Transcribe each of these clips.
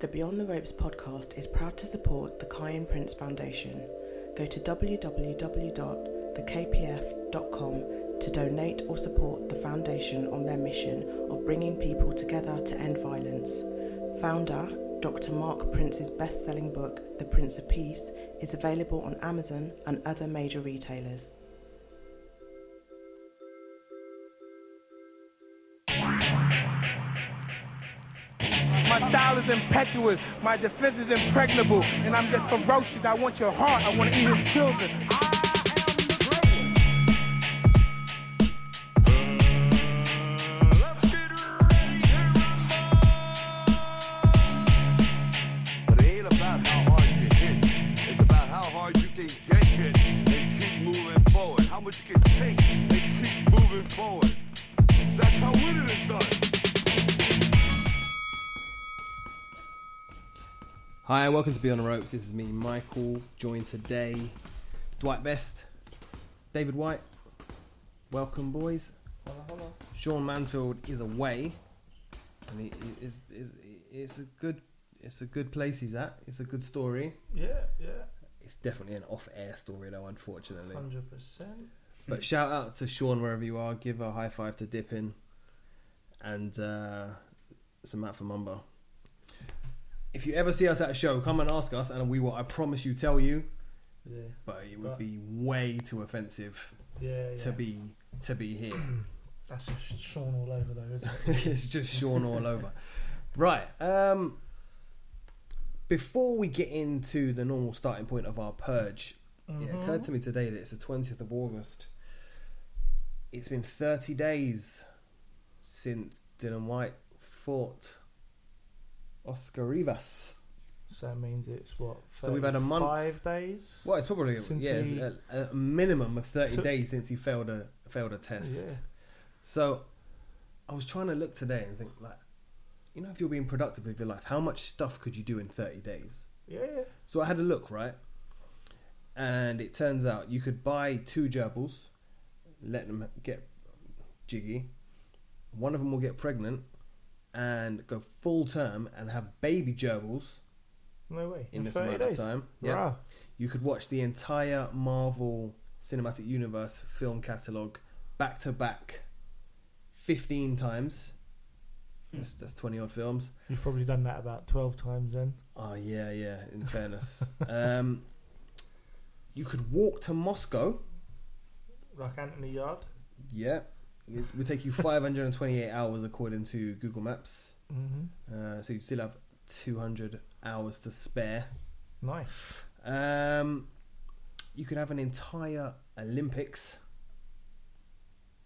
The Beyond the Ropes podcast is proud to support the Kiyan Prince Foundation. Go to www.thekpf.com to donate or support the foundation on their mission of bringing people together to end violence. Founder Dr. Mark Prince's best selling book, The Prince of Peace, is available on Amazon and other major retailers. Impetuous. My defense is impregnable. And I'm just ferocious. I want your heart. I want to eat your children. And welcome to Beyond the Ropes. This is me, Michael, joined today Dwight Best, David White. Welcome, boys. Sean Mansfield is away, and he he is is it's a good it's a good place he's at. It's a good story. Yeah, yeah, It's definitely an off-air story though, unfortunately. hundred percent. But shout out to Sean wherever you are. Give a high five to Dippin, and uh, some Matt for Mumba. If you ever see us at a show, come and ask us, and we will. I promise you, tell you. Yeah, But it would But- be way too offensive yeah, yeah. to be to be here. That's just Sean all over though, isn't it? it's just Sean all over. Right. Um, before we get into the normal starting point of our purge, it Mhm. occurred to me today that it's the twentieth of August. It's been thirty days since Dillian Whyte fought Oscar Rivas. So that means it's what? So we've had a month. Five days. Well, it's probably Since yeah, he a, a minimum of thirty took- days since he failed a failed a test. Yeah. So I was trying to look today and think like, you know, if you're being productive with your life, how much stuff could you do in 30 days? Yeah, yeah. So I had a look, right? And it turns out you could buy two gerbils, let them get jiggy. One of them will get pregnant and go full term and have baby gerbils No way. in this amount days. of time. Yeah. Rah. You could watch the entire Marvel Cinematic Universe film catalogue back to back 15 times. That's, that's 20 odd films. You've probably done that about twelve times then. Oh, yeah, yeah, in fairness. um, you could walk to Moscow. Like Anthony Yarde. Yeah. It would take you 528 hours according to Google Maps. Mm-hmm. Uh, so you still have 200 hours to spare. Nice. Um, you could have an entire Olympics.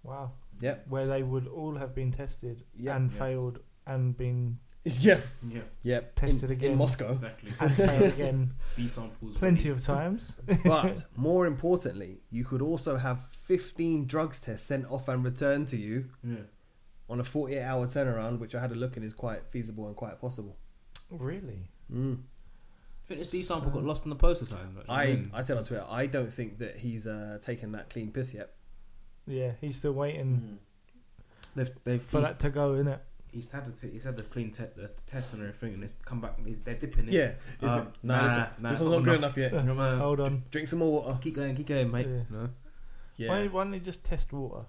Wow. Yep. Where they would all have been tested Yeah. and Yes. failed and been Yeah. Yeah, Yep. Tested in, again. in Moscow. exactly. and failed again B samples. plenty ready. of times. But more importantly, you could also have 15 drugs tests sent off and returned to you Yeah. on a 48 hour turnaround, which I had a look and is quite feasible and quite possible. really? Mm. I think this B sample got lost in the post or something. like, I, mean, I said on Twitter, I don't think that he's uh, taken that clean piss yet. Yeah, he's still waiting Mm. They've, they've for he's, that to go, innit? He's had the he's had the clean te- the test and everything, and it's come back. He's, they're dipping it. Yeah. It's been- nah, this, nah, nah, this it's one's not not good enough. enough yet. You Hold on. Drink some more water. Keep going, keep going, mate. Yeah. No? Yeah. Why, why don't you just test water?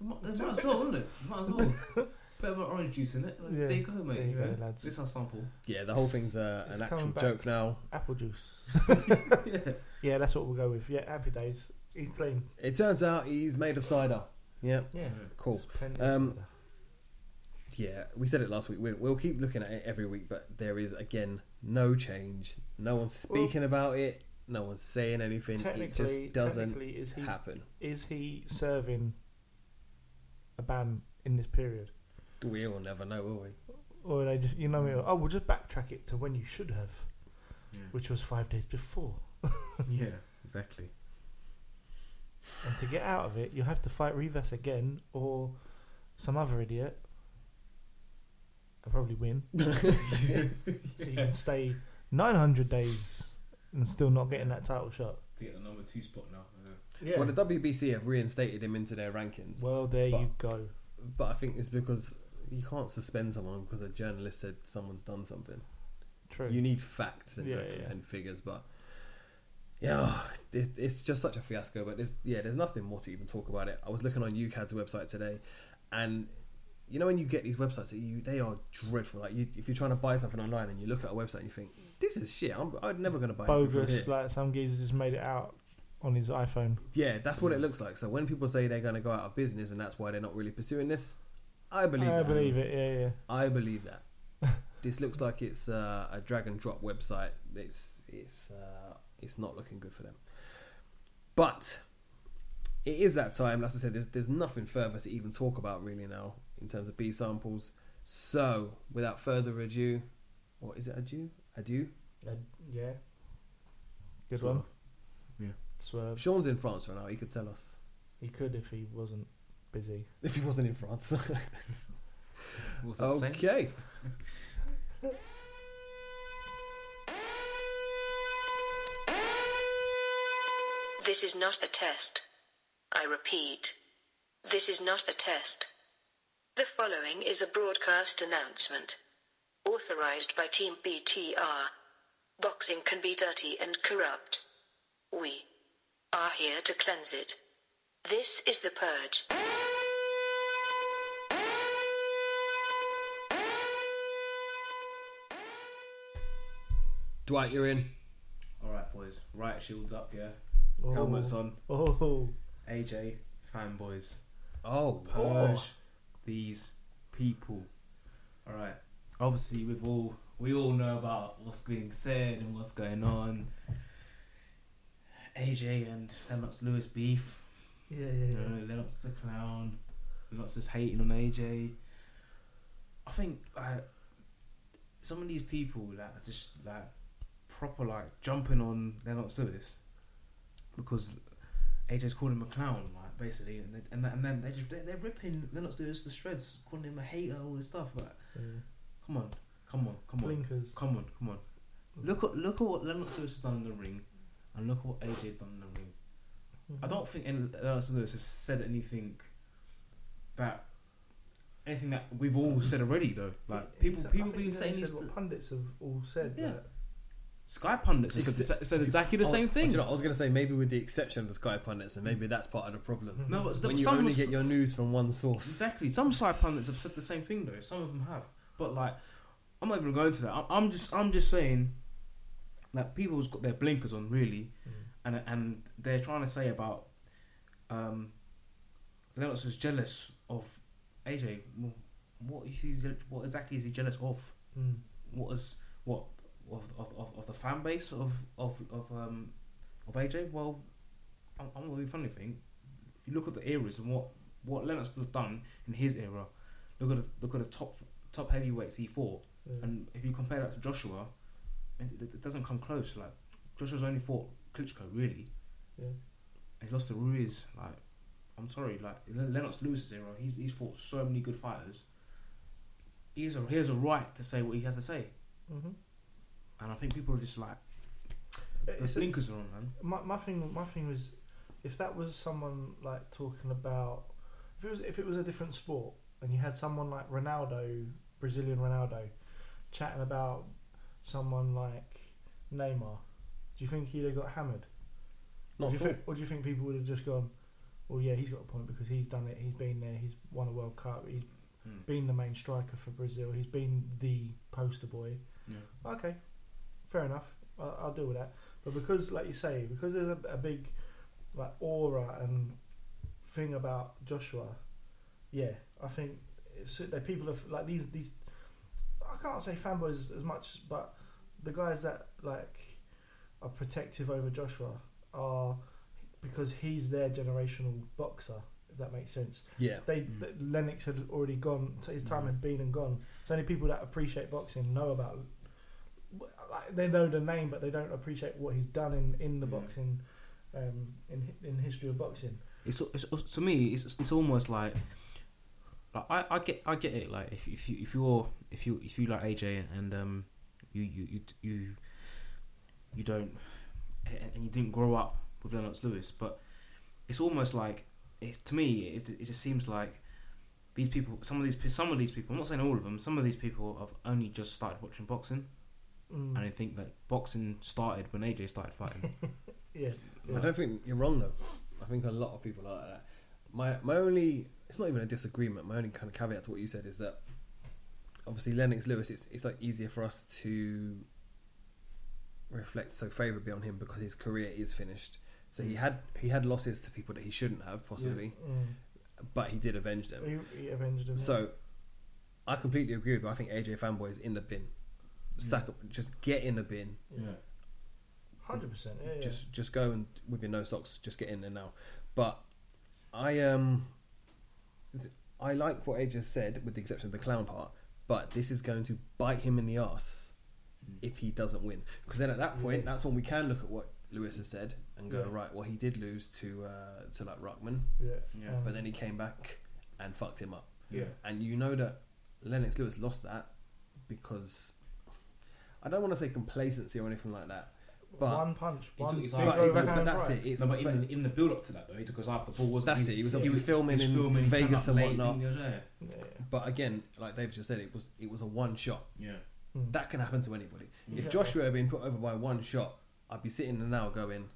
Might, might as well, wouldn't it? Might as well. Put a bit of orange juice in it. Yeah. There you go, mate. There you you go, lads. This is our sample. Yeah, the whole thing's uh, an actual back. joke now. Apple juice. yeah. Yeah, that's what we'll go with. Yeah, happy days. He's clean. It turns out he's made of cider. Yeah, Yeah. cool. There's plenty of Um, soda. Yeah, we said it last week. We'll, we'll keep looking at it every week, but there is again no change. No one's speaking about it. No one's saying anything. It technically, just doesn't technically, is he happen. is he serving a ban in this period, We will never know, will we? or are they just you know what I mm. oh we'll just backtrack it to when you should have, Yeah. which was five days before, yeah, exactly. and to get out of it you'll have to fight Rivas again or some other idiot. I'll probably win. so you can stay 900 days and still not getting that title shot. To get the number two spot now. Yeah. Well, the WBC have reinstated him into their rankings, Well, there But- you go. but I think it's because you can't suspend someone because a journalist said someone's done something. True. You need facts and, Yeah, yeah. and figures, but yeah, it, it's just such a fiasco. But there's yeah, there's nothing more to even talk about it. I was looking on UKAD's website today, and you know when you get these websites that you they are dreadful. Like you, if you're trying to buy something online and you look at a website and you think this is shit, I'm, I'm never going to buy anything from bogus. here. Like some geezer just made it out on his iPhone. Yeah, that's what it looks like. So when people say they're going to go out of business and that's why they're not really pursuing this, I believe. I that. believe it. Yeah, yeah. I believe that. this looks like it's uh, a drag and drop website. It's it's uh, it's not looking good for them. But it is that time. As I said, there's there's nothing further to even talk about really now in terms of B samples. So without further ado, or is it adieu? Adieu. Uh, yeah. Good Sort one. Yeah. Swerve. Sean's in France right now. He could tell us He could if he wasn't busy. if he wasn't in France. What's that okay. This is not a test. I repeat, this is not a test. The following is a broadcast announcement. Authorized by Team BTR. Boxing can be dirty and corrupt. We are here to cleanse it. This is the purge. Dwight, you're in. All right, boys. Right shields up, yeah. Oh. Helmets on. Oh. AJ fanboys. Oh, Purge these people. All right. Obviously, we've all we all know about what's being said and what's going on. AJ and Lennox Lewis beef. Yeah, yeah, You yeah. know, Lennox the clown. Lennox just hating on AJ. I think like some of these people like are just like proper like jumping on Lennox Lewis because AJ's calling him a clown, like basically, and they, and, and then they just they're, they're ripping Lennox Lewis to shreds, calling him a hater, all this stuff. Like, yeah. come on, come on, come on, Blinkers. come on, come on. Mm. Look at look at what Lennox Lewis has done in the ring, and look at what AJ's done in the ring. I mm-hmm. don't think any- Lennox Lewis has said anything that anything that we've all said already though. Like people people been saying said what pundits have all said. Yeah. that- Sky pundits have said, said exactly the Oh, same do thing. You know, I was going to say maybe with the exception of the Sky pundits, and maybe that's part of the problem. no, but when you some only get your news from one source. Exactly. Some Sky pundits have said the same thing though. Some of them have, but like, I'm not even going to that. I'm, just, I'm just saying, that people's got their blinkers on really, Mm. and and they're trying to say about, um, Lennox is jealous of AJ. Well, What is he? What exactly is he jealous of? Mm. What is what of of, of, of the fan base of of of um of AJ? Well, I'm, I'm not really funny thing. If you look at the eras and what what Lennox has done in his era, look at the, look at the top top heavyweights he fought, Yeah. and if you compare that to Joshua, it, it, it doesn't come close. Like Joshua's only fought Klitschko really, Yeah. he lost to Ruiz. Like I'm sorry, like Lennox Lewis's era, he's he's fought so many good fighters. He has a he has a right to say what he has to say, Mhm. And I think people are just like the It's a- blinkers are on, man. my, my thing my thing was if that was someone like talking about if it was if it was a different sport and you had someone like Ronaldo Brazilian Ronaldo chatting about someone like Neymar do you think he'd have got hammered Not or, do you at all. think, or do you think people would have just gone well yeah he's got a point because he's done it he's been there he's won a World Cup he's Mm. been the main striker for Brazil he's been the poster boy Yeah. okay, fair enough. I'll, I'll deal with that. But because, like you say, because there's a, a big like aura and thing about Joshua, yeah, I think it's, that people have like these these. I can't say fanboys as much, but the guys that like are protective over Joshua are because he's their generational boxer. If that makes sense Yeah. they Mm. Lennox had already gone. His time had been and gone. So only people that appreciate boxing know about. Like they know the name, but they don't appreciate what he's done in, in the Yeah. boxing, um, in in history of boxing. It's, it's to me, it's it's almost like, like I, I get I get it. Like if if you if you're if you if you like AJ and um you you you you, you don't and and you didn't grow up with Lennox Lewis, but it's almost like it, to me it, it just seems like these people, some of these, some of these people, I'm not saying all of them, some of these people have only just started watching boxing, Mm. and I think that boxing started when AJ started fighting. yeah. yeah. I don't think you're wrong though. I think a lot of people are like that. My my only it's not even a disagreement. My only kind of caveat to what you said is that obviously Lennox Lewis, it's it's like easier for us to reflect so favourably on him because his career is finished. So he had he had losses to people that he shouldn't have possibly, Mm. but he did avenge them. He, he avenged him. So I completely agree with you. I think AJ fanboy is in the bin. Sack up, just get in the bin. yeah, hundred percent. Yeah, yeah. just just go and with your no socks, just get in there now. But I um I like what AJ said, with the exception of the clown part. But this is going to bite him in the ass if he doesn't win, because then at that point, that's when we can look at what Lewis has said and go Yeah. right. Well, he did lose to uh, to like Rahman, yeah. Yeah. Um, but then he came back and fucked him up. yeah. And you know that Lennox Lewis lost that because I don't want to say complacency or anything like that. But one punch, He one took his eye- but, but, but that's right. it. It's, no, but but- even in the build up to that though, he took his eye off the ball. Wasn't That's he? it. He was he obviously was- filming he was in filming, Vegas up and whatnot. was there. Yeah. But again, like Dave just said, it was it was a one shot. Yeah. Mm. That can happen to anybody. If Joshua had been put over by one shot, I'd be sitting there now going,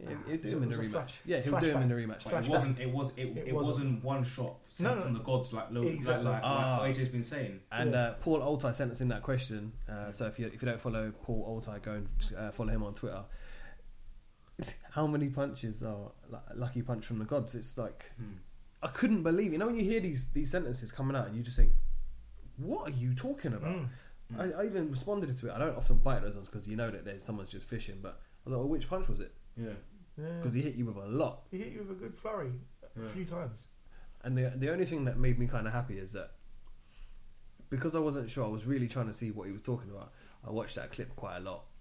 yeah, he'll do him in the rematch. flash- yeah, he'll do him in the rematch. But it wasn't. It was. It, It it, wasn't. wasn't one shot sent No, no. from the gods like, Lo- Exactly. like, like, Ah. like AJ's been saying. And Yeah. uh, Paul Altai sent us in that question. Uh, so if you if you don't follow Paul Altai, go and uh, follow him on Twitter. How many punches are like, lucky punch from the gods? It's like Hmm. I couldn't believe. You know when you hear these these sentences coming out, and you just think, "What are you talking about?" Mm. I, I even responded to it. I don't often bite those ones because you know that someone's just fishing. But I was like, well, "Which punch was it?" Yeah. Because he hit you with a lot. he hit you with a good flurry a few times. And the the only thing that made me kind of happy is that because I wasn't sure, I was really trying to see what he was talking about. I watched that clip quite a lot.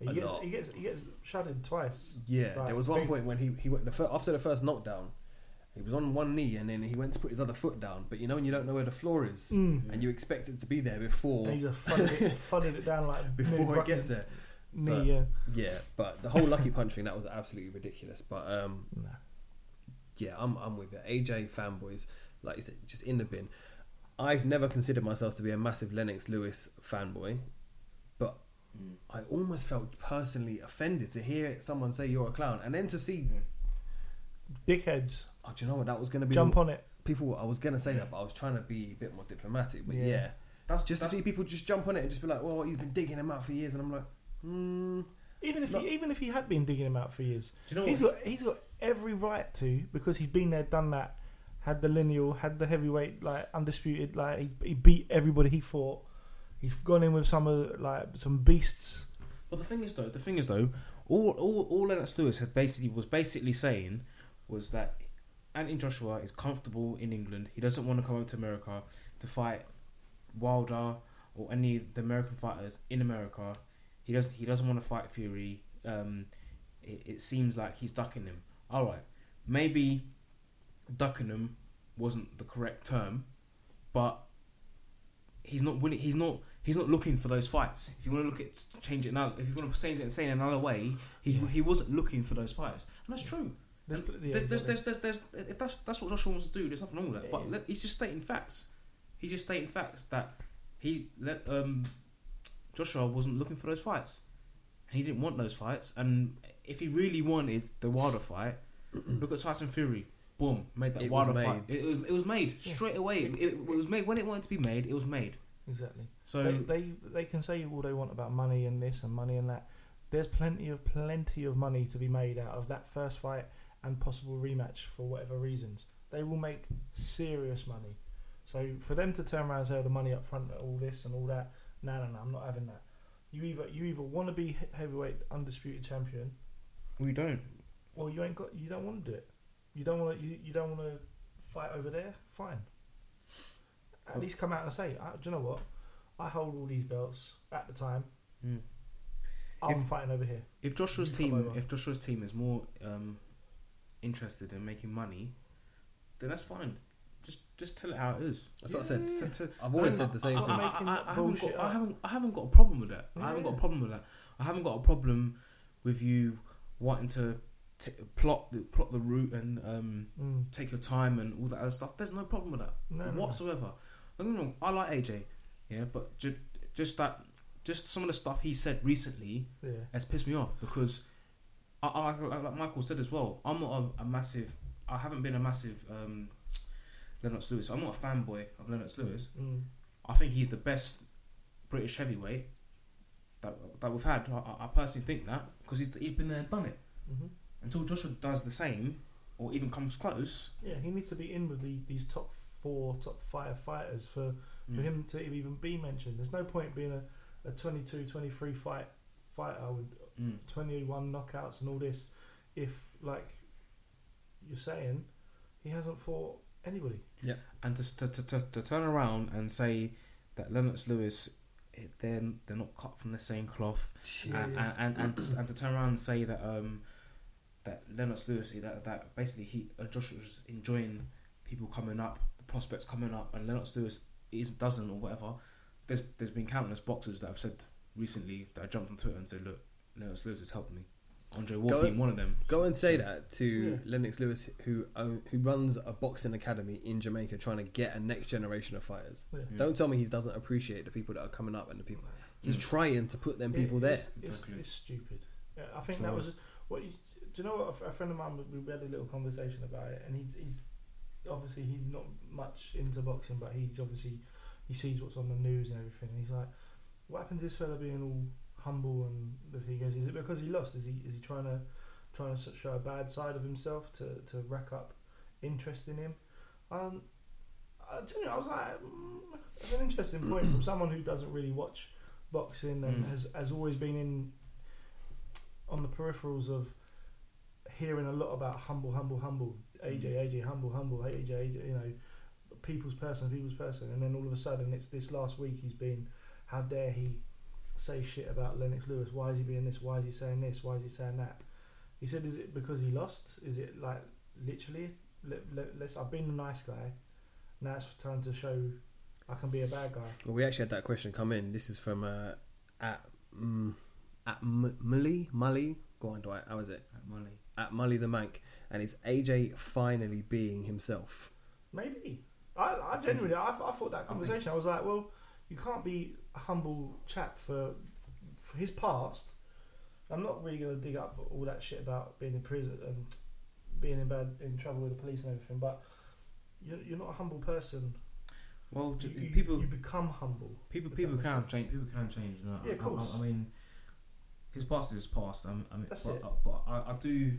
He A gets, lot. he gets he gets shredded twice. Yeah, Right, there was one big- point when he he went the fir- after the first knockdown, he was on one knee and then he went to put his other foot down. But you know when you don't know where the floor is Mm. and you expect it to be there before And he just it, funneled it down like before it gets there. Knee, So- yeah. Yeah, but the whole lucky punch thing that was absolutely ridiculous. But um, Nah. yeah, I'm I'm with it. AJ fanboys, like you said, just in the bin. I've never considered myself to be a massive Lennox Lewis fanboy, but Mm. I almost felt personally offended to hear someone say you're a clown, and then to see, Dickheads, oh, do you know what that was going to be? jump on it. People, I was going to say that, but I was trying to be a bit more diplomatic. But Yeah. yeah, That's just to see people just jump on it and just be like, well, he's been digging him out for years, and I'm like, hmm. Even if he, even if he had been digging him out for years, Do you know he's what? got he's got every right to because he's been there, done that, had the lineal, had the heavyweight like undisputed, like he, he beat everybody he fought. He's gone in with some of like some beasts. But the thing is though, the thing is though, all all all Lennox Lewis had basically was basically saying was that Anthony Joshua is comfortable in England. He doesn't want to come over to America to fight Wilder or any of the American fighters in America. He doesn't he doesn't want to fight Fury. Um, it, it seems like he's ducking him. All right, maybe ducking him wasn't the correct term, but he's not willing. He's not. He's not looking for those fights. If you want to look at change it now, if you want to change it and say it another way, he he wasn't looking for those fights, and that's true. There's, there's, there's, there's, there's, if that's that's what Joshua wants to do, there's nothing wrong with that. But Yeah. let, he's just stating facts. He's just stating facts that he let um Joshua wasn't looking for those fights. He didn't want those fights, and if he really wanted the Wilder fight, look at Tyson Fury. Boom, made that It was Wilder fight. made. It, it, it was made Yeah. straight away. It, it was made when it wanted to be made. It was made. exactly. So they, they they can say all they want about money and this and money and that. There's plenty of plenty of money to be made out of that first fight and possible rematch for whatever reasons. They will make serious money. So for them to turn around and say oh, the money up front, all this and all that, no, no, no, I'm not having that. You either you either want to be heavyweight undisputed champion, we don't. Well, you ain't got you don't want to do it. You don't want to you, you don't want to fight over there. Fine. At least come out and say, "Ah, do you know what? I hold all these belts at the time. Mm. I'm If- fighting over here. If Joshua's You team, if Joshua's team is more um, interested in making money, then that's fine. Just just tell it how it is. That's what I said. Yeah. To- to- I've always to- said the same I, thing. I, I, I, I haven't got, I haven't I haven't got a problem with that. I haven't got a problem with that. I haven't got a problem with you wanting to t- plot the plot the route and um, Mm. take your time and all that other stuff. There's no problem with that No, no, no. whatsoever. Don't get I like AJ, yeah, but ju- just that, just some of the stuff he said recently Yeah. has pissed me off because, I, I like, like Michael said as well, I'm not a, a massive, I haven't been a massive um, Lennox Lewis. I'm not a fanboy of Lennox Lewis. Mm. I think he's the best British heavyweight that that we've had. I, I- personally think that because he's he's been there and done it. hmm Until Joshua does the same or even comes close, Yeah, he needs to be in with the, these top four, top five fighters for, for mm, him to even be mentioned. There's no point being a, a 22, 23 fight fighter with mm, 21 knockouts and all this if, like you're saying, he hasn't fought anybody. Yeah. And to, to, to, to, to turn around and say that Lennox Lewis, eh, they're they're not cut from the same cloth, and, and, and, and, and to turn around and say that um that Lennox Lewis that that basically he uh, Joshua's enjoying people coming up, the prospects coming up, and Lennox Lewis is doesn't or whatever. There's there's been countless boxers that have said recently that I jumped on Twitter and said, look, Lennox Lewis has helped me. Andre Ward being one of them. Go and say that to Yeah. Lennox Lewis, who own, who runs a boxing academy in Jamaica, trying to get a next generation of fighters. Yeah. Yeah. Don't tell me he doesn't appreciate the people that are coming up and the people. He's Mm. trying to put them It- people there. It's, it's, Exactly. it's stupid. Yeah, I think So- that was what. You, do you know what? A friend of mine, we we had a little conversation about it, and he's he's obviously he's not much into boxing, but he's obviously he sees what's on the news and everything, and he's like, "What happened to this fella being all humble?" And the- he goes, "Is it because he lost? Is he is he trying to trying to show a bad side of himself to to rack up interest in him?" Um, I, genuinely, I was like, mm, "That's an interesting point from someone who doesn't really watch." boxing and Mm. has, has always been in on the peripherals of hearing a lot about humble, humble, humble, AJ, AJ, humble, humble, AJ, AJ, you know, people's person, people's person, and then all of a sudden it's this last week he's been, how dare he say shit about Lennox Lewis? Why is he being this? Why is he saying this? Why is he saying that? He said, is it because he lost? Is it like literally? Let, let, let's. I've been a nice guy. Now it's time to show I can be a bad guy. Well, we actually had that question come in. This is from uh, at mm, at M- Mully Mully. Go on, Dwight. How is it? At Molly. At Mully the Mank, and it's AJ finally being himself. Maybe. I, I genuinely, I, I thought that conversation. I was like, well, you can't be a humble chap for, for his past. I'm not really going to dig up all that shit about being in prison and being in bad in trouble with the police and everything. But you're, you're not a humble person. Well, You, you- people you become humble. People, people can sense. change. People can change. You know? Yeah, of I- I- course. I, mean, his past is his past. I mean, I mean That's but, it. uh, but I, I do,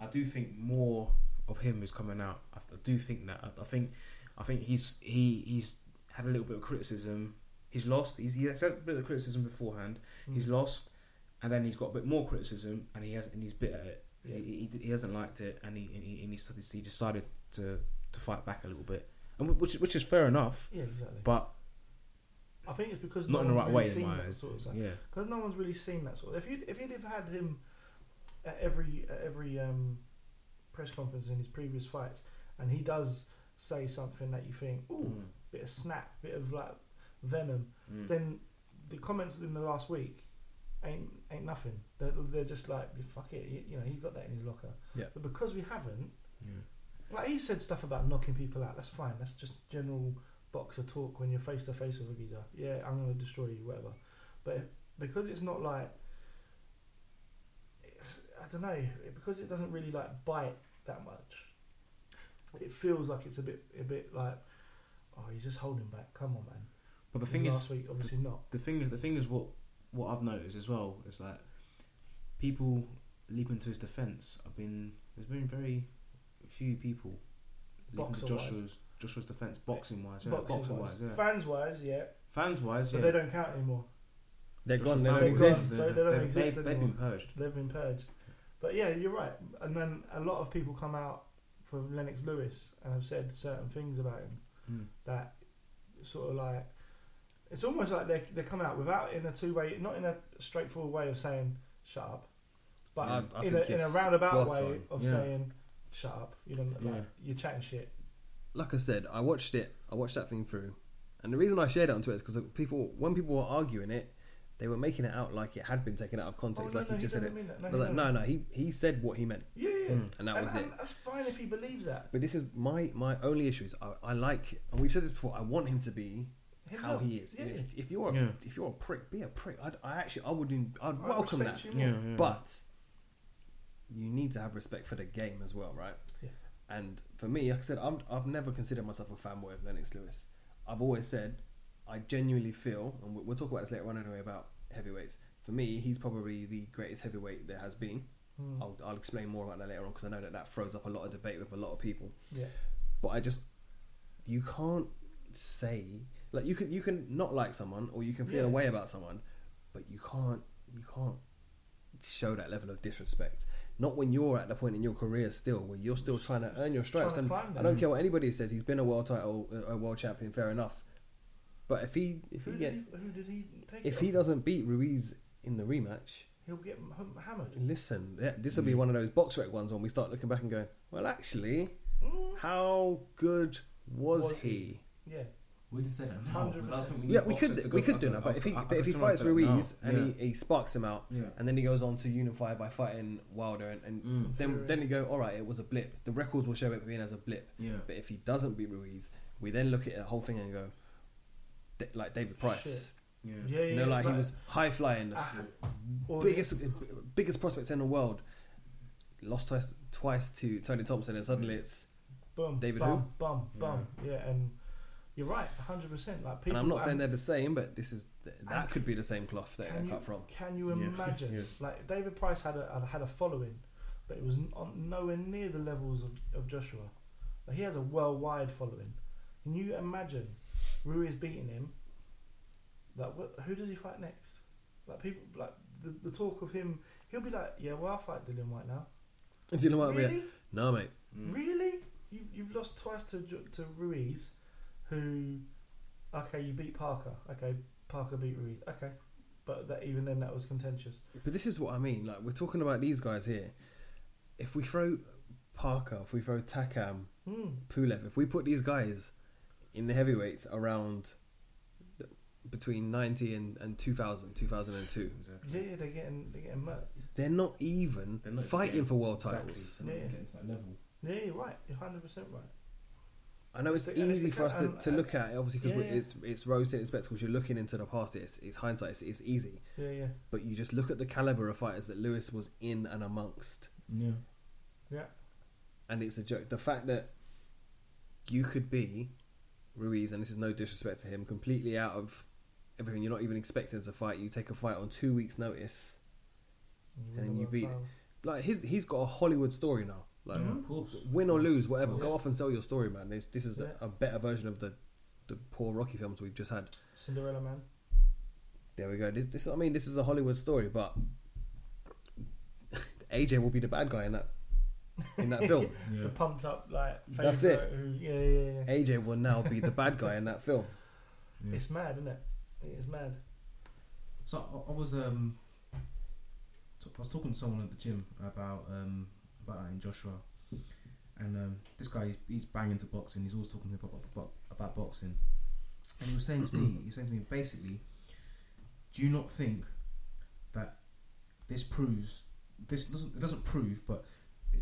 I do think more of him is coming out. I, I do think that. I, I think, I think he's he he's had a little bit of criticism. He's lost. He's he has had a bit of criticism beforehand. He's Mm. lost, and then he's got a bit more criticism, and he has and he's bitter at it. Yeah. He, he, he hasn't liked it, and he and he, and he, decided to to fight back a little bit, and which which is fair enough, Yeah, exactly. but I think it's because not no in the right really way in seen my that eyes. sort of. Yeah. because no one's really seen that sort. Of, if you if you'd have had him at every at every um, press conference in his previous fights, and he does say something that you think, ooh, Mm. bit of snap, bit of like venom, Mm. then the comments in the last week ain't ain't nothing. They're, they're just like, fuck it, you, you know, he's got that in his locker. Yeah. But because we haven't, Yeah. like he said stuff about knocking people out. That's fine. That's just general boxer talk when you're face to face with a geezer. Yeah, I'm gonna destroy you, whatever. But because it's not like I don't know, because it doesn't really like bite that much. It feels like it's a bit, a bit like, oh, he's just holding back. Come on, man. But the thing last is, week, obviously not. the thing is, the thing is, what what I've noticed as well is that people leaping to his defence. I've been there's been very few people leaping to Boxer-wise. Joshua's Joshua's defence, boxing wise, yeah, Boxing boxing wise, wise, yeah. fans wise, yeah, Fans wise, but yeah. they don't count anymore. They're Joshua gone. They don't They're gone. exist. They- they don't they've, exist they've, they've anymore. been purged. They've been purged. But yeah, you're right. And then a lot of people come out for Lennox Lewis and have said certain things about him Mm. that sort of like it's almost like they they come out without in a two way, not in a straightforward way of saying shut up, but I- I in a in a roundabout way on. of Yeah. saying shut up. You know, like Yeah. you're chatting shit. like I said, I watched it. I watched that thing through, and the reason I shared it on Twitter is because people, when people were arguing it, they were making it out like it had been taken out of context, Oh, no, like no, he just he said it. No, like, no, no, he he said what he meant. Yeah, yeah. Mm, and that was it. That's fine if he believes that. But this is my my only issue is I, I like, and we've said this before. I want him to be how Himself. he is. Yeah. If, if you're a, Yeah. if you're a prick, be a prick. I, I actually I wouldn't. I'd I welcome that. you. Yeah, yeah. But you need to have respect for the game as well, right? Yeah. And for me, like I said, I'm, I've never considered myself a fanboy of Lennox Lewis. I've always said I genuinely feel, and we'll, we'll talk about this later on anyway about heavyweights. For me, he's probably the greatest heavyweight there has been. Mm. I'll, I'll explain more about that later on because I know that that throws up a lot of debate with a lot of people. Yeah. But I just, you can't say like you can you can not like someone or you can feel Yeah. a way about someone, but you can't you can't show that level of disrespect. Not when you're at the point in your career still where you're still trying to earn your stripes. And I don't care what anybody says. He's been a world title, a world champion. Fair enough. But if he if he Who get did he, who did he take? if he off? doesn't beat Ruiz in the rematch, he'll get hum- hammered. listen, this will be one of those box rec ones when we start looking back and going, well, actually, Mm. how good was, Was he? he? Yeah. We can say that now. 100%. but I think we Yeah, we could to we could do that, but if he but if he fights say that now. Ruiz and Yeah. he, he sparks him out, Yeah. and then he goes on to unify by fighting Wilder, and, and Mm. then Fury. then you go, all right, it was a blip. The records will show it being as a blip. Yeah. But if he doesn't beat Ruiz, we then look at the whole thing and go, D- like David Price. Shit. Yeah. Yeah, yeah. You know, like he was high flying, the or biggest biggest prospects in the world. Lost twice twice to Tony Thompson, and suddenly it's. boom, David bum, who? bum, bum. Yeah, and you're right, hundred percent. Like people. and I'm not saying they're the same, but this is that could be the same cloth that can they're you, cut from. Can you imagine? Yeah. Like David Price had a had a following, but it was on nowhere near the levels of, of Joshua. Like he has a worldwide following. Can you imagine Ruiz beating him? Like what, who does he fight next? Like people like the, the talk of him. He'll be like, yeah, well, I'll fight Dillian Whyte now. Do you know what I mean? No, mate. Mm. Really? You've, you've lost twice to to Ruiz, who, okay, you beat Parker. Okay, Parker beat Reed. Okay, but that even then that was contentious. But this is what I mean. Like we're talking about these guys here. If we throw Parker, if we throw Takam, Hmm. Pulev, if we put these guys in the heavyweights around between 90 and, and 2000, 2002, Exactly. Yeah, yeah, they're getting they're getting murked. they're not even They're not fighting getting- for world Exactly. titles. They're not Yeah. getting to that level. Yeah, you're right. You're hundred percent right. I know it's, It's the- and it's easy for us to, um, to look uh, at, it, obviously, because Yeah, yeah. it's it's rose tinted spectacles. You're looking into the past. It's, it's hindsight. It's, it's easy, Yeah, yeah, but you just look at the caliber of fighters that Lewis was in and amongst. Yeah. yeah. and it's a joke. The fact that you could be Ruiz, and this is no disrespect to him, completely out of everything. You're not even expecting to fight. You take a fight on two weeks' notice. win And the you beat- title. Like his, he's got a Hollywood story now. Like. Of course. win or lose, whatever. Of Go off and sell your story, man. This, this is Yeah. a, a better version of the the poor Rocky films we've just had. Cinderella Man. There we go. This, this I mean, this is a Hollywood story, but AJ will be the bad guy in that in that film. Yeah. The pumped up like. That's it. Who, yeah, yeah, yeah. AJ will now be the bad guy in that film. Yeah. It's mad, isn't it? It's mad. So I, I was um, so I was talking to someone at the gym about um that in Joshua, and um, this guy he's, he's banging to boxing. He's always talking about, about about boxing, and he was saying to me, he was saying to me basically, do you not think that this proves this doesn't it doesn't prove, but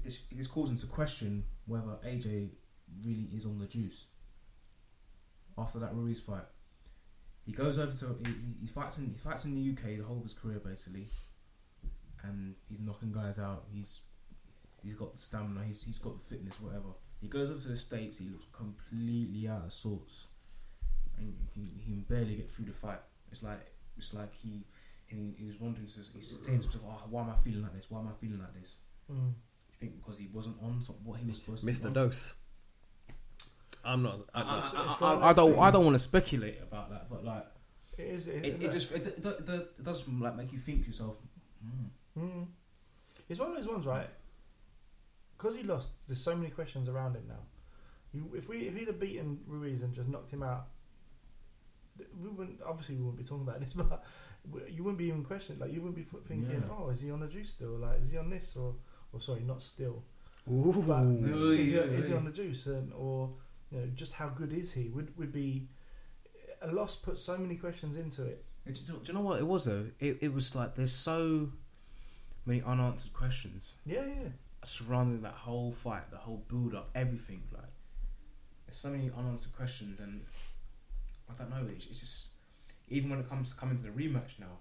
this this calls into question whether AJ really is on the juice after that Ruiz fight. He goes over to he- he fights in he fights in the UK the whole of his career basically, and he's knocking guys out. He's he's got the stamina. He's he's got the fitness. Whatever. He goes over to the states. He looks completely out of sorts, and he, he can barely get through the fight. It's like it's like he he, he was wondering. He's saying to himself, "Oh, why am I feeling like this? Why am I feeling like this?" Mm. You think because he wasn't on some, what he was supposed to. Missed be the dose. I'm not. I, I'm not I, I, I, I don't. I don't want to speculate about that, but like It is. It, it, isn't it just it, it, it, it does like make you think to yourself. Hmm. Mm. It's one of those ones, right? Because he lost, there's so many questions around him now. You, if we if he'd have beaten Ruiz and just knocked him out, we wouldn't. Obviously, we wouldn't be talking about this, but you wouldn't be even questioning. Like you wouldn't be thinking, Yeah. "Oh, is he on the juice still? Like, is he on this or, or sorry, not still? Ooh. But Ooh, is, he, is he on the juice? And or you know, just how good is he? Would would be a loss put so many questions into it. Do, you- do you know what it was though? It, it was like there's so many unanswered questions. Yeah, yeah. Surrounding that whole fight, the whole build up, everything. Like, there's so many unanswered questions, and I don't know. It's, it's just even when it comes to coming to the rematch now,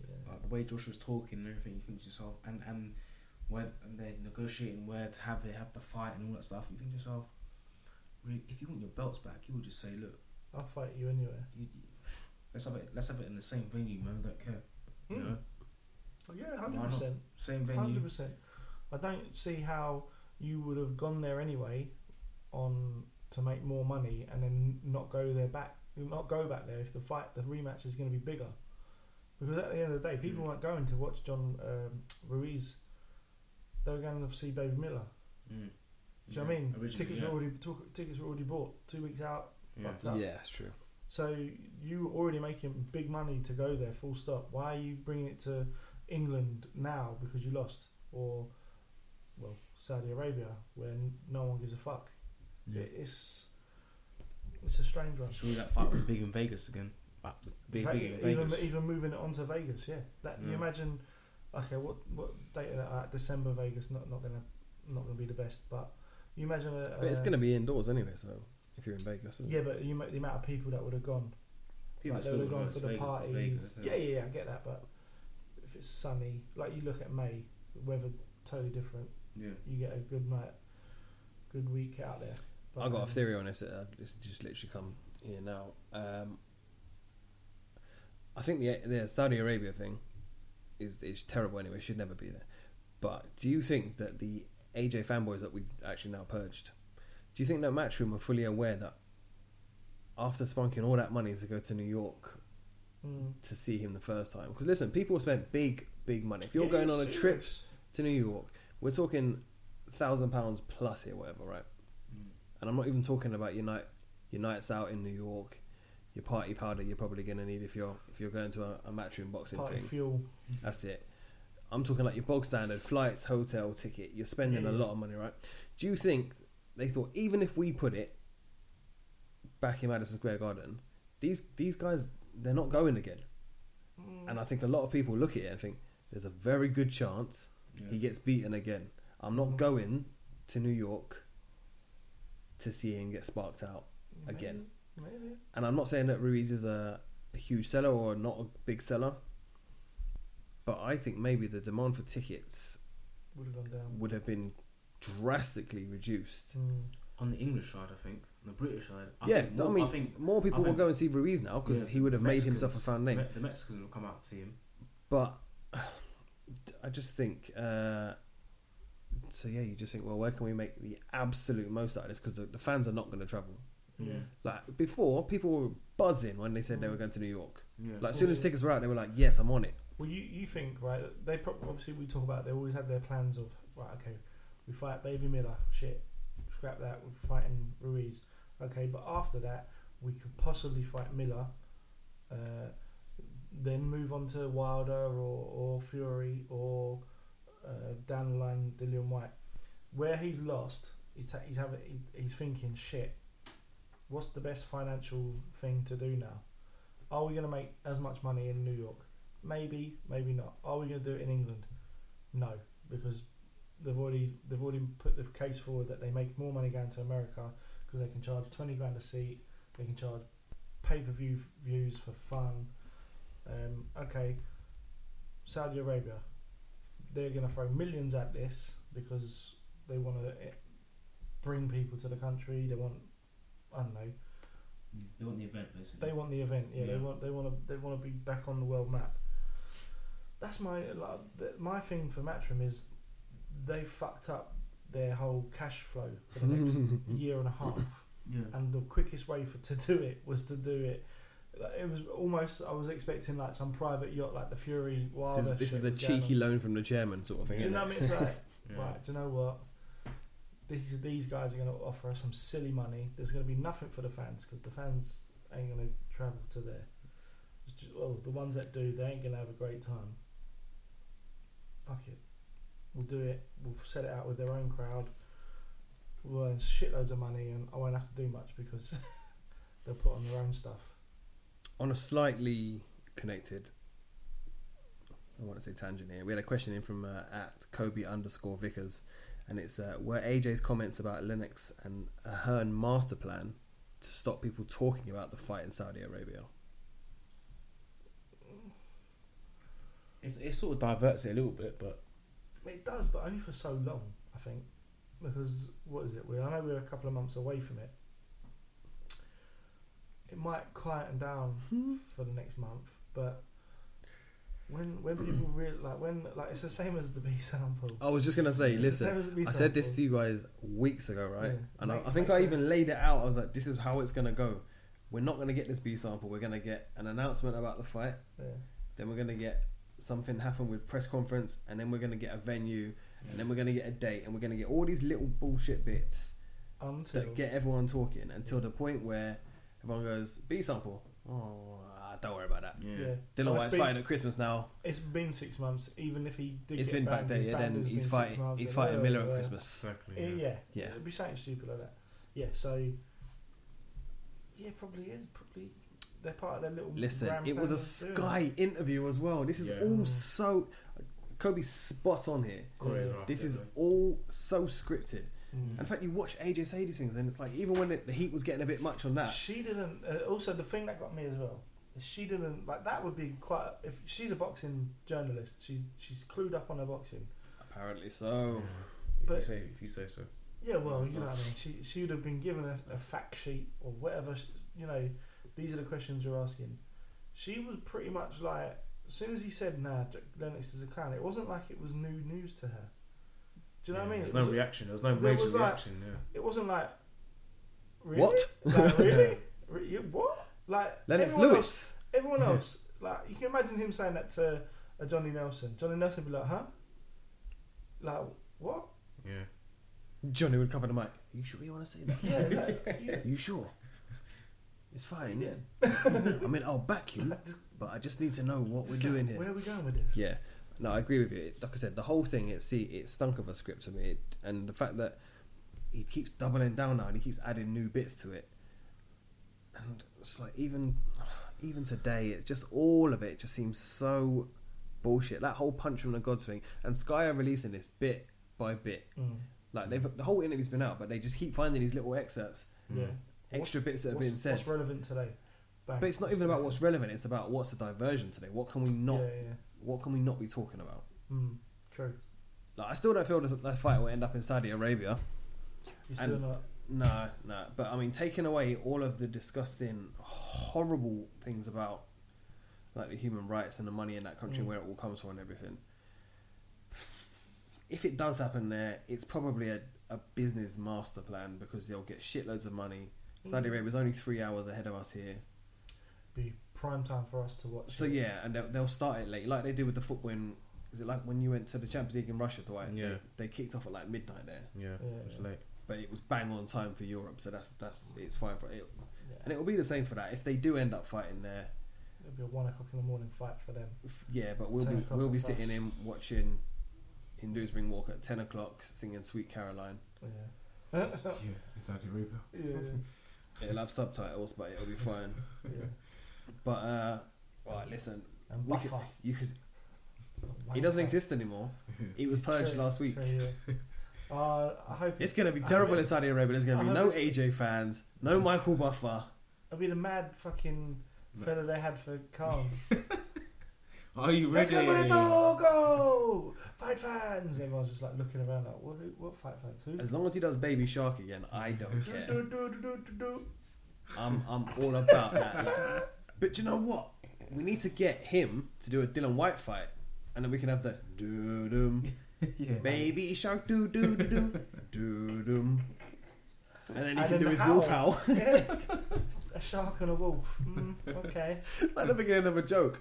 Yeah. like the way Joshua's talking and everything, you think to yourself, and and where and they're negotiating where to have it, have the fight and all that stuff. You think to yourself, if you want your belts back, you would just say, look, I'll fight you anyway. you, let's have it, let's have it in the same venue, man. I don't care, you Mm. know, Oh, yeah, hundred percent. same Hundred venue. percent. I don't see how you would have gone there anyway, on to make more money and then not go there back, not go back there if the fight, the rematch is going to be bigger. Because at the end of the day, people Mm. weren't going to watch John um, Ruiz. They were going to see Baby Miller. Mm. Do you know what I mean? Originally, Tickets yeah. were already took, tickets were already bought two weeks out. Yeah. fucked up. Yeah, it's true. So you were already making big money to go there, full stop. Why are you bringing it to England now because you lost, or well Saudi Arabia where n- no one gives a fuck? Yeah. It's it's a strange one. Surely that fight was big in Vegas again. Big, Ve- big in even Vegas. even moving it on to Vegas, yeah. That you Yeah. imagine. Okay, what what date? Uh, December Vegas not not gonna not gonna be the best, but you imagine a, But it's a- going to be indoors anyway, so if you're in Vegas. isn't it? yeah, but you ma- the amount of people that would have gone. People like they still would have gone for the Vegas, parties. Vegas, yeah, yeah, yeah, I get that, but if it's sunny, like you look at May, the weather totally different. Yeah. You get a good night, good week out there. But, I got a um, theory on this. Uh, it's just literally come here now. Um, I think the the Saudi Arabia thing is is terrible anyway. Should never be there. But do you think that the AJ fanboys that we've actually now purged, do you think that Matchroom are fully aware that after spunking all that money to go to New York Mm. to see him the first time? Because listen, people spent big big money. If you're Yeah, going on a trip to New York, we're talking thousand pounds plus here, whatever, right? Mm. And I'm not even talking about your night, your nights out in New York, your party powder you're probably gonna need if you're if you're going to a, a matchroom boxing Party thing. fuel. That's it. I'm talking like your bog standard flights, hotel ticket. You're spending Yeah, a lot of money, right? Do you think they thought even if we put it back in Madison Square Garden, these these guys they're not going again? Mm. And I think a lot of people look at it and think there's a very good chance Yeah. he gets beaten again. I'm not going to New York to see him get sparked out. again. Maybe. maybe. And I'm not saying that Ruiz is a, a huge seller or not a big seller, but I think maybe the demand for tickets would have gone down. would have been drastically reduced. Mm. On the English side, I think. On the British side, I yeah, think no, more, I mean, I think more people I will go and see Ruiz now because yeah, he would have made himself a fan name. The Mexicans will come out to see him. But I just think, uh, so yeah, you just think, well, where can we make the absolute most out of this? Because the, the fans are not going to travel. Yeah. Like before, people were buzzing when they said they were going to New York. Yeah. Like as soon as tickets were out, they were like, "Yes, I'm on it." Well, you, you think right? They pro- obviously we talk about they always had their plans of right. Okay, we fight Baby Miller. Shit, scrap that. We're fighting Ruiz. Okay, but after that, we could possibly fight Miller. Uh, then move on to Wilder or, or Fury or uh, down the line Dillian Whyte. Where he's lost, he's ta- he's having he, he's thinking shit. What's the best financial thing to do now? Are we going to make as much money in New York? Maybe, maybe not. Are we going to do it in England? No, because they've already they've already put the case forward that they make more money going to America because they can charge twenty grand a seat. They can charge pay per view views for fun. Um, okay, Saudi Arabia, they're going to throw millions at this because they want to bring people to the country. They want, I don't know, They want the event, basically. they want the event. Yeah, they want they want to they want to be back on the world map. That's my like, my thing for Matchroom is they fucked up their whole cash flow for the next year and a half, yeah. and the quickest way for to do it was to do it. Like, It was almost I was expecting like some private yacht like the Fury This Wilder. is, this is a cheeky on. loan from the chairman sort of thing. Do you know what I mean? It's like Yeah. right. Do you know what? These these guys are going to offer us some silly money. There's going to be nothing for the fans because the fans ain't going to travel to there. It's just, well, the ones that do, they ain't going to have a great time. Fuck it. We'll do it. We'll set it out with their own crowd. We'll earn shitloads of money, and I won't have to do much because they'll put on their own stuff. On a slightly connected I want to say tangent here. We had a question in from uh, at Kobe underscore Vickers, and it's uh, were AJ's comments about Lennox and a Hearn master plan to stop people talking about the fight in Saudi Arabia. It's, it sort of diverts it a little bit, but It does, but only for so long, I think. Because what is it? We I know we're a couple of months away from it. It might quieten down hmm. for the next month, but when when people really like when like it's the same as the B sample. I was just gonna say, It's the listen, same as the B I said this sample. to you guys weeks ago, right? Yeah. And I, I think I it- even laid it out. I was like, this is how it's gonna go. We're not gonna get this B sample. We're gonna get an announcement about the fight. Yeah. Then we're gonna get something happen with press conference, and then we're gonna get a venue, and then we're gonna get a date, and we're gonna get all these little bullshit bits Until that get everyone talking until the point where everyone goes B sample. Oh, ah, don't worry about that. yeah. yeah. Dillian Well, Whyte's it's been- fighting at Christmas now. It's been six months. Even if he did, It's get been banned, backdated. his ban Then has he's been six fighting. months, He's and fighting yeah, Miller at yeah. Christmas. Exactly. Yeah, yeah, Yeah. It'd be something stupid like that. Yeah, so yeah, probably is. Probably they're part of their little. Listen, it was a plan of Sky interview as well. This is Yeah. all so. Kobe's spot on here. Choreographed This is all so scripted. It. Mm. In fact, you watch AJ say these things, and it's like even when it, the heat was getting a bit much on that. She didn't. Uh, also, the thing that got me as well is she didn't like that. Would be quite. If she's a boxing journalist, she's she's clued up on her boxing. Apparently so. If But- you say if you say so. Yeah, well, you know what I mean. She she would have been given a, a fact sheet or whatever. sh- You know, these are the questions you're asking. She was pretty much like, as soon as he said, "Nah, Jack Lennox is a clown," it wasn't like it was new news to her. Do you know what I mean? There's It no reaction. There was no there major was like- reaction. yeah. It wasn't like, really? What? Like, really? Re- you- what? Like Lennox everyone else- Lewis. Everyone else, like you can imagine him saying that to a Johnny Nelson. Johnny Nelson would be like, "Huh? Like what? Yeah. Johnny would cover the mic. you sure you want to say that? Yeah, like, you, you sure? It's fine. Yeah. I mean, I'll back you, but I just need to know what we're Just doing here. Where are we going with this? Yeah, no, I agree with you. Like I said, the whole thing, it see, it stunk of a script to me, it, and the fact that he keeps doubling down now and he keeps adding new bits to it, and it's like even, even today, it just all of it just seems so bullshit. That whole punch from the gods thing, and Sky are releasing this bit by bit. Mm. Like they've the whole interview's been out, but they just keep finding these little excerpts, Yeah. extra bits that have What's- been said. What's relevant today? Bang. But it's not even about what's relevant. It's about what's a diversion today. What can we not? Yeah, yeah. What can we not be talking about? Mm, true. Like, I still don't feel that that fight will end up in Saudi Arabia. You're still And- not. No, no. But I mean, taking away all of the disgusting, horrible things about like the human rights and the money in that country, Mm. where it all comes from, and everything. If it does happen there, it's probably a, a business master plan because they'll get shitloads of money. Saudi Mm. Arabia's only three hours ahead of us here. Be prime time for us to watch. So it. yeah, and they'll, they'll start it late, like they did with the football. In, is it like when you went to the Champions League in Russia, Dwight? Yeah. They, they kicked off at like midnight there, Yeah. Yeah, It's yeah. late. but it was bang on time for Europe, so that's that's it's fine for it. Yeah. And it will be the same for that if they do end up fighting there. It'll be a one o'clock in the morning fight for them. f- Yeah, but we'll be we'll be sitting in watching Hindus Ring Walk at ten o'clock, singing Sweet Caroline. Yeah. Yeah. Exactly, Reba. yeah. It'll have subtitles, but it'll be fine. yeah. But uh, right, listen, we could, you could. He doesn't exist anymore. He was purged True, last week. true, yeah. Uh, I hope It's gonna be terrible hope- in Saudi Arabia. There's gonna be no AJ fans, no Michael Buffer. It'll be the mad fucking fella they had for Khan. Are you ready? Let's ready? go for the go! Fight fans! Everyone's just like looking around like, what, who- what fight fans? Who? As long as he does Baby Shark again, I don't care. I'm I'm all about that. like. But you know what? We need to get him to do a Dillian Whyte fight, and then we can have the doo dum yeah. Baby Shark doo doo doo doo doo dum, and then he And can then do his wolf howl. A shark and a wolf. Mm, okay. like the beginning of a joke.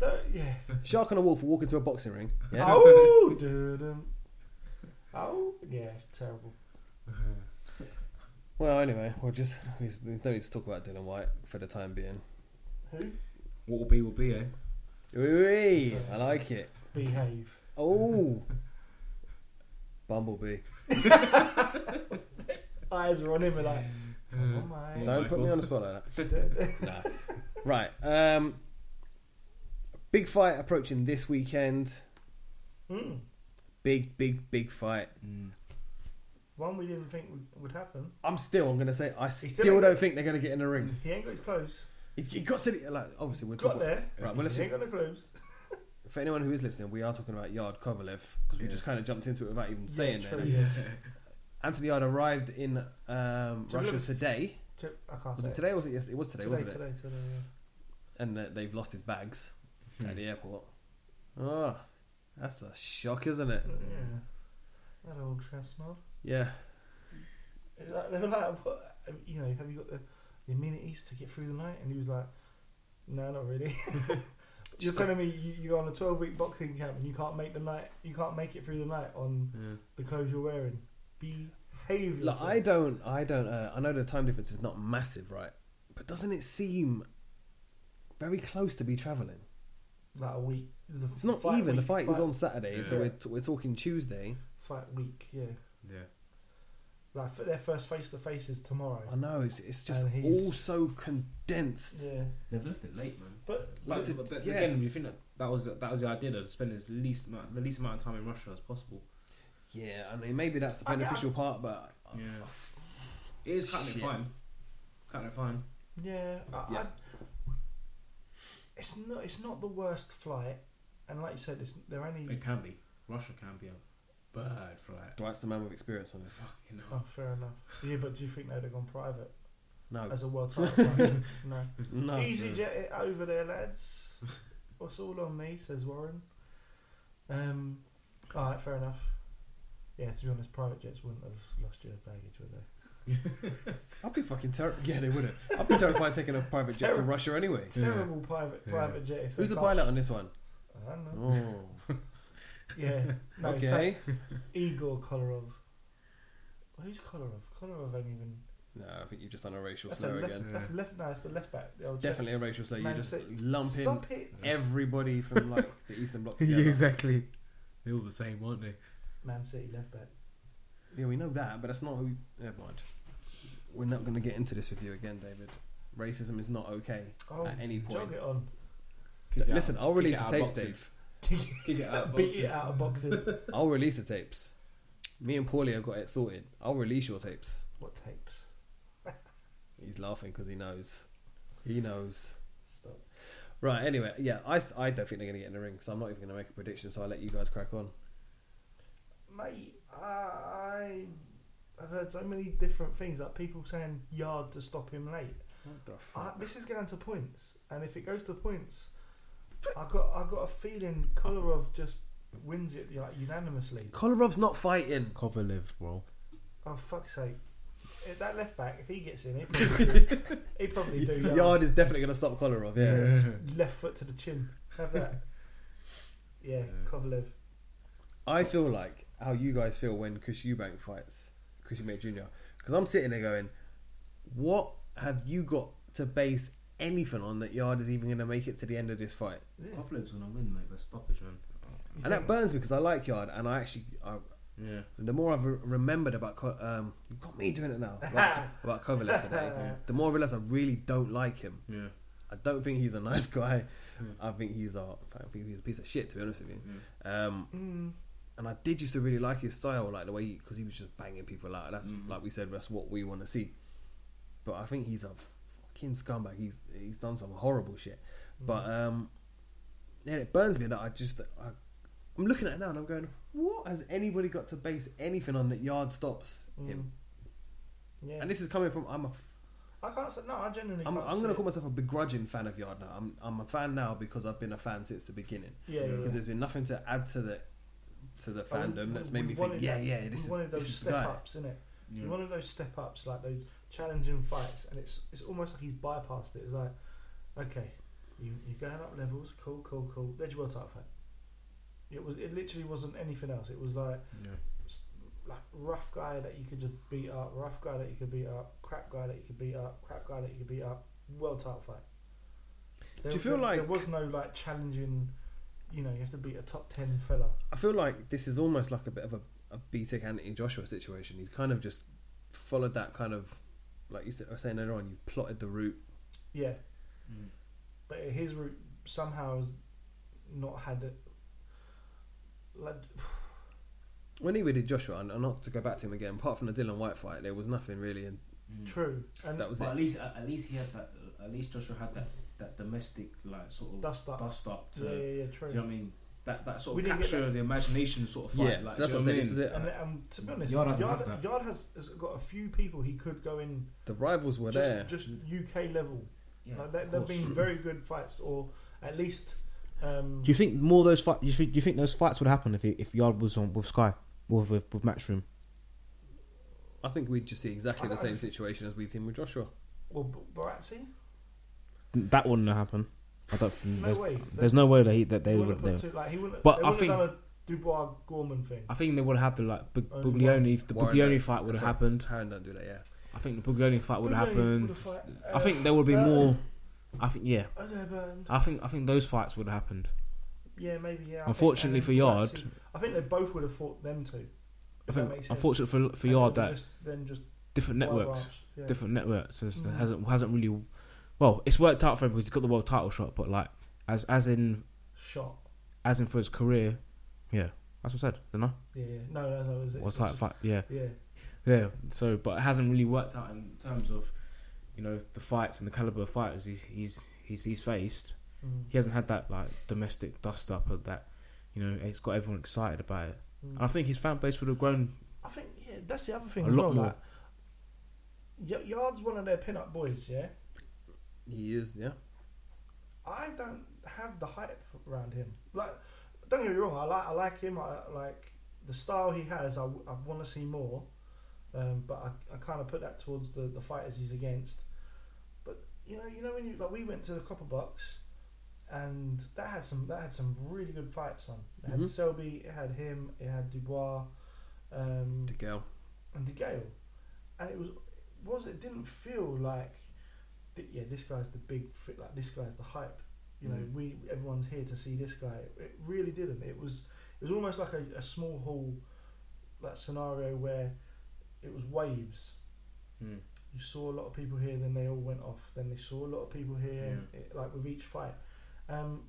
Don't, yeah. Shark and a wolf walk into a boxing ring. Yeah. Oh, doo-dum. oh, yeah, it's terrible. Well, anyway, we'll just we there's no need to talk about Dillian Whyte for the time being. Who? What will be will be, eh? Wee, I like it. Behave. Oh, Bumblebee. Eyes are on him and like, oh my. Don't put me on the spot like that. Michael. Nah. Right. Um, Big fight approaching this weekend. Mm. Big, big, big fight. Mm. One we didn't think would, would happen. I'm still. I'm going to say I still still ain't- don't think they're going to get in the ring. He ain't got his clothes. He, he got to like obviously we're Got talking. there. Right, well, he listen. ain't got the clothes. For anyone who is listening, we are talking about Yarde Kovalev because we Yeah. just kind of jumped into it without even saying true. that. Yeah. Anthony Yarde arrived in um, To Russia Lewis. today. To- I can't Was say it today or was it yesterday? It was today, Today, wasn't it? today, today, yeah. And uh, they've lost his bags Hmm. at the airport. Oh, that's a shock, isn't it? Yeah. That old chestnut. Yeah. Is that, they were like, what, you know, have you got the, the amenities to get through the night? And he was like, no, not really. You're telling me you, you're on a 12 week boxing camp and you can't make the night, you can't make it through the night on Yeah. the clothes you're wearing. Behave Look, yourself. I don't, I don't. Uh, I know the time difference is not massive, right? But doesn't it seem very close to be travelling? Like a week. It's, a It's not fight even. The week, fight is on Saturday, so Yeah. we're, t- we're talking Tuesday. Fight week, yeah. Yeah. Like their first face to face is tomorrow. I know it's, it's just And he's- all so condensed. Yeah. They've left it late, man. But But, to- but, but yeah. again, you think that that was that was the idea to spend as least amount, the least amount of time in Russia as possible. Yeah, I mean maybe that's the I- I- beneficial part, but Yeah. Uh, it is cutting it Shit. fine. Cutting it fine. Yeah, I, Yeah. I, it's not. It's not the worst flight, and like you said, it's, they're only. It can be. Russia can be a bad flight. Dwight's the man with experience on this. Fucking Oh, fair enough. Yeah, but do you think they'd have gone private No, as a world title? fight? no. no. Easy jet it over there, lads. What's all on me? Says Warren. Um. All right, fair enough. Yeah, to be honest, private jets wouldn't have lost your baggage, would they? I'd be fucking terrified. Yeah, they wouldn't. I'd be terrified taking a private jet to Russia anyway. Terrible private Yeah. private jet. If they Who's the can't- pilot on this one? I don't know. Oh, Yeah. No, okay. so Igor Kolarov. Who's Kolarov? Kolarov ain't even. No, I think you've just done a racial That's the slur left. again. That's the left. No, it's the left back. The It's definitely a racial slur. You just lump in it. everybody from like the Eastern Bloc together. exactly. They're all the same, aren't they? Man City left back. Yeah, we know that, but that's not who. Never mind. We're not going to get into this with you again, David. Racism is not okay Oh, at any point. jog it on. Listen, I'll release the tapes, boxing. Dave. Kick it out. Beat it out of boxing. I'll release the tapes. Me and Paulie have got it sorted. I'll release your tapes. what tapes? He's laughing because he knows. He knows. Stop. Right, anyway, yeah, I, I don't think they're going to get in the ring, so I'm not even going to make a prediction, so I'll let you guys crack on. Mate, I I've heard so many different things, like people saying Yarde to stop him late. What the I, this is going to points, and if it goes to points, I got I got a feeling Kolarov just wins it like unanimously. Kolarov's not fighting. Kovalev, bro. Oh fuck's sake! Eh, That left back, if he gets in, he probably do, he probably do yards. Yarde is definitely going to stop Kolarov, yeah. Just left foot to the chin. Have that. Yeah, Yeah. Kovalev. I feel like how you guys feel when Chris Eubank fights Chris Eubank Jr. Because I'm sitting there going, what have you got to base anything on that Yarde is even going to make it to the end of this fight? Yeah. Kovalev's gonna win, mate. But stoppage, man. You And that burns me because I like Yarde, and I actually, I, Yeah. the more I've re- remembered about, Ko- um, you've got me doing it now about, about Kovalev today. The more I realise I really don't like him. Yeah. I don't think he's a nice guy. Yeah. I think he's a, I think he's a piece of shit. To be honest with you. Yeah. Um, Mm, and I did used to really like his style, like the way because he, was just banging people out. That's Mhm. like we said, that's what we want to see. But I think he's a fucking scumbag. He's he's done some horrible shit. But mm. um, yeah, it burns me that I just I, I'm looking at it now and I'm going, what has anybody got to base anything on that Yarde stops him? Mm. Yeah. And this is coming from I'm a I can't say no. I genuinely. I'm, can't I'm going to it. call myself a begrudging fan of Yarde now. I'm I'm a fan now because I've been a fan since the beginning. Yeah, yeah. Because yeah. there's been nothing to add to the to the we- fandom that's we made me think, yeah, that- yeah, this is wanted those this is step guy. ups, innit? Yeah. One of those step ups, like those challenging fights, and it's it's almost like he's bypassed it. It's like, okay, you you're going up levels, cool, cool, cool. There's your world title fight. It was it literally wasn't anything else. It was like Yeah. like rough guy that you could just beat up, rough guy that you could beat up, crap guy that you could beat up, crap guy that you could beat up. World title fight. There, you feel there- there was no like challenging? You know, you have to beat a top ten fella. I feel like this is almost like a bit of a, a BTEC Anthony Joshua situation. He's kind of just followed that kind of, like you said, I was saying earlier on, you've plotted the route. Yeah, Mm. but his route somehow has not had it. Like, When he did Joshua, and and not to go back to him again, apart from the Dillian Whyte fight, there was nothing really. And Mm. true, and that was But it. at least at least he had that. At least Joshua had that that domestic like sort of dust up. dust up to. yeah, yeah, yeah, Do you know what I mean? That that sort of didn't capture that. the imagination sort of fight. yeah, like, so that's what I'm saying. This is mean? it. And, and to be honest, Yarde Yarde, Yarde, has, has got a few people he could go in The rivals were just, there. just UK level. Yeah, like, there, of there've been very good fights, or at least. Um, Do you think more of those fights? Do you think, do you think those fights would happen if he, if Yarde was on with Sky or with with, with Matchroom? I think we'd just see exactly the same situation as we've seen with Joshua. well, B- Barazzi? That wouldn't happen. I don't. Think No there's, way. there's no way that he, that They they wouldn't would. put They, two, like, he wouldn't, But they I think- done a Dubois Gorman thing. I think they would have the like Bug- Only Buglioni. The Warren Buglioni don't- fight would have happened. Harron don't do that, yeah. I think the Buglioni fight would have happened. would've I think uh, there would be Burton. more. I think yeah. Oh, yeah, Burton. I think I think those fights would have happened. Yeah, maybe. Yeah. I Unfortunately think, for Yarde- I think they both would have fought them two. I think makes sense. unfortunate for for And Yarde then that just, then just different networks, yeah. different networks has, Mm. hasn't hasn't really. Well, it's worked out for him because he's got the world title shot, but like as as in shot. as in for his career, yeah, that's what I said, didn't I? Yeah, yeah. No, no, no. It was, it's fight? Yeah, Yeah. yeah. So, but it hasn't really worked out in terms of, you know, the fights and the caliber of fighters he's he's he's, he's faced. Mm. He hasn't had that like domestic dust up of that. You know, it's got everyone excited about it. Mm. And I think his fan base would have grown. I think yeah, that's the other thing A lot well. more. Like, Yarde's one of their pin-up boys. Yeah, He is, yeah. I don't have the hype around him. Like, don't get me wrong. I like I like him. I like the style he has. I, I want to see more. Um, but I, I kind of put that towards the, the fighters he's against. But you know, you know when you like we went to the Copper Box, and that had some that had some really good fights on. It had Mhm. Selby, it had him, it had Dubois, um, To go. and the Gale, and it was was it didn't feel like yeah this guy's the big fit like this guy's the hype you know Mm. we everyone's here to see this guy it really didn't it was it was almost like a, a small hall like scenario where it was waves Mm. you saw a lot of people here then they all went off then they saw a lot of people here it, like with each fight um,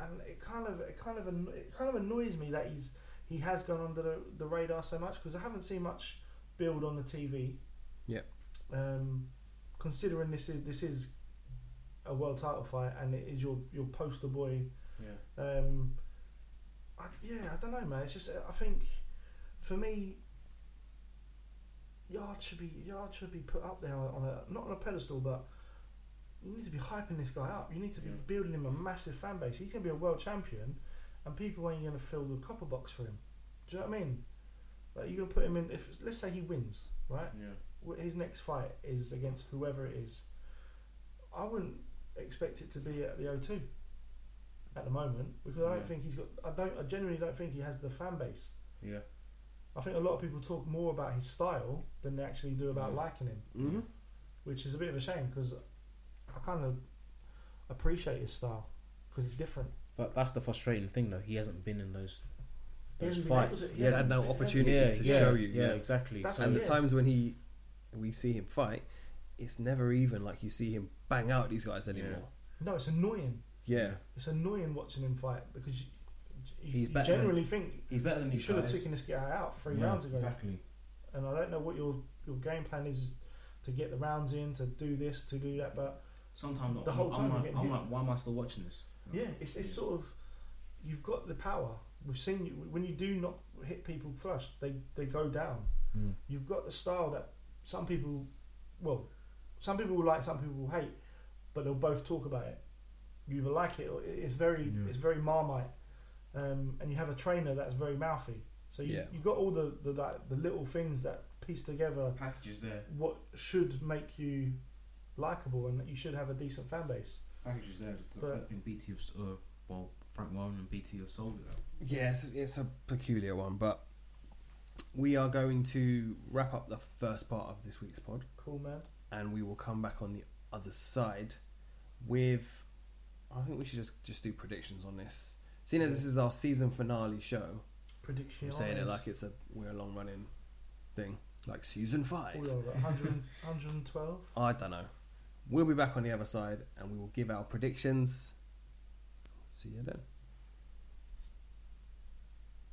and it kind of it kind of anno- it kind of annoys me that he's he has gone under the, the radar so much because I haven't seen much build on the TV. Yep. Um, considering this is this is a world title fight and it is your your poster boy. Yeah. Um, I, yeah, I don't know, man. It's just I think for me, Yarde should be Yarde should be put up there on a not on a pedestal, but you need to be hyping this guy up. You need to be Yeah. building him a massive fan base. He's gonna be a world champion, and people ain't gonna fill the copper box for him. Do you know what I mean? Like you're gonna put him in. If let's say he wins, right? Yeah. Wh- his next fight is against whoever it is, I wouldn't expect it to be at the O2 at the moment because I don't Yeah. think he's got. I don't. I genuinely don't think he has the fan base. Yeah. I think a lot of people talk more about his style than they actually do about Mm. liking him, Mm-hmm. which is a bit of a shame because I kind of appreciate his style because it's different. But that's the frustrating thing, though. He hasn't been in those those hasn't been able fights. to- He has had no opportunity yeah, to yeah, show you. Yeah, exactly. That's So- And the Yeah. times when he we see him fight, it's never even like you see him bang out these guys anymore. No, it's annoying. Yeah. It's annoying watching him fight because you, you, He's you better than- generally think he's better than he these should have guys. taken this guy out three Yeah, rounds ago. Exactly. and I don't know what your your game plan is to get the rounds in, to do this, to do that, but Sometimes The I'm, whole time I'm, you're like, getting I'm hit. like, why am I still watching this? yeah, it's it's sort of you've got the power. We've seen you when you do not hit people flush, they they go down. Mm. You've got the style that some people, well, some people will like, some people will hate, but they'll both talk about it. You either like it or it's very Yeah. it's very marmite, um, and you have a trainer that's very mouthy. So you Yeah. you got all the the like, the little things that piece together Packages there. what should make you likable and that you should have a decent fan base. Packages there. But- I think BT have, uh, well, Frank Warren and BT have sold it. out. Yeah, it's, it's a peculiar one, but we are going to wrap up the first part of this week's pod, Cool man. and we will come back on the other side with. I think we should just just do predictions on this. Seeing as this is our season finale show, Prediction. I'm saying it like it's a we're a long running thing, like season five. we are at 100, 112. I don't know. We'll be back on the other side, and we will give our predictions. See you then.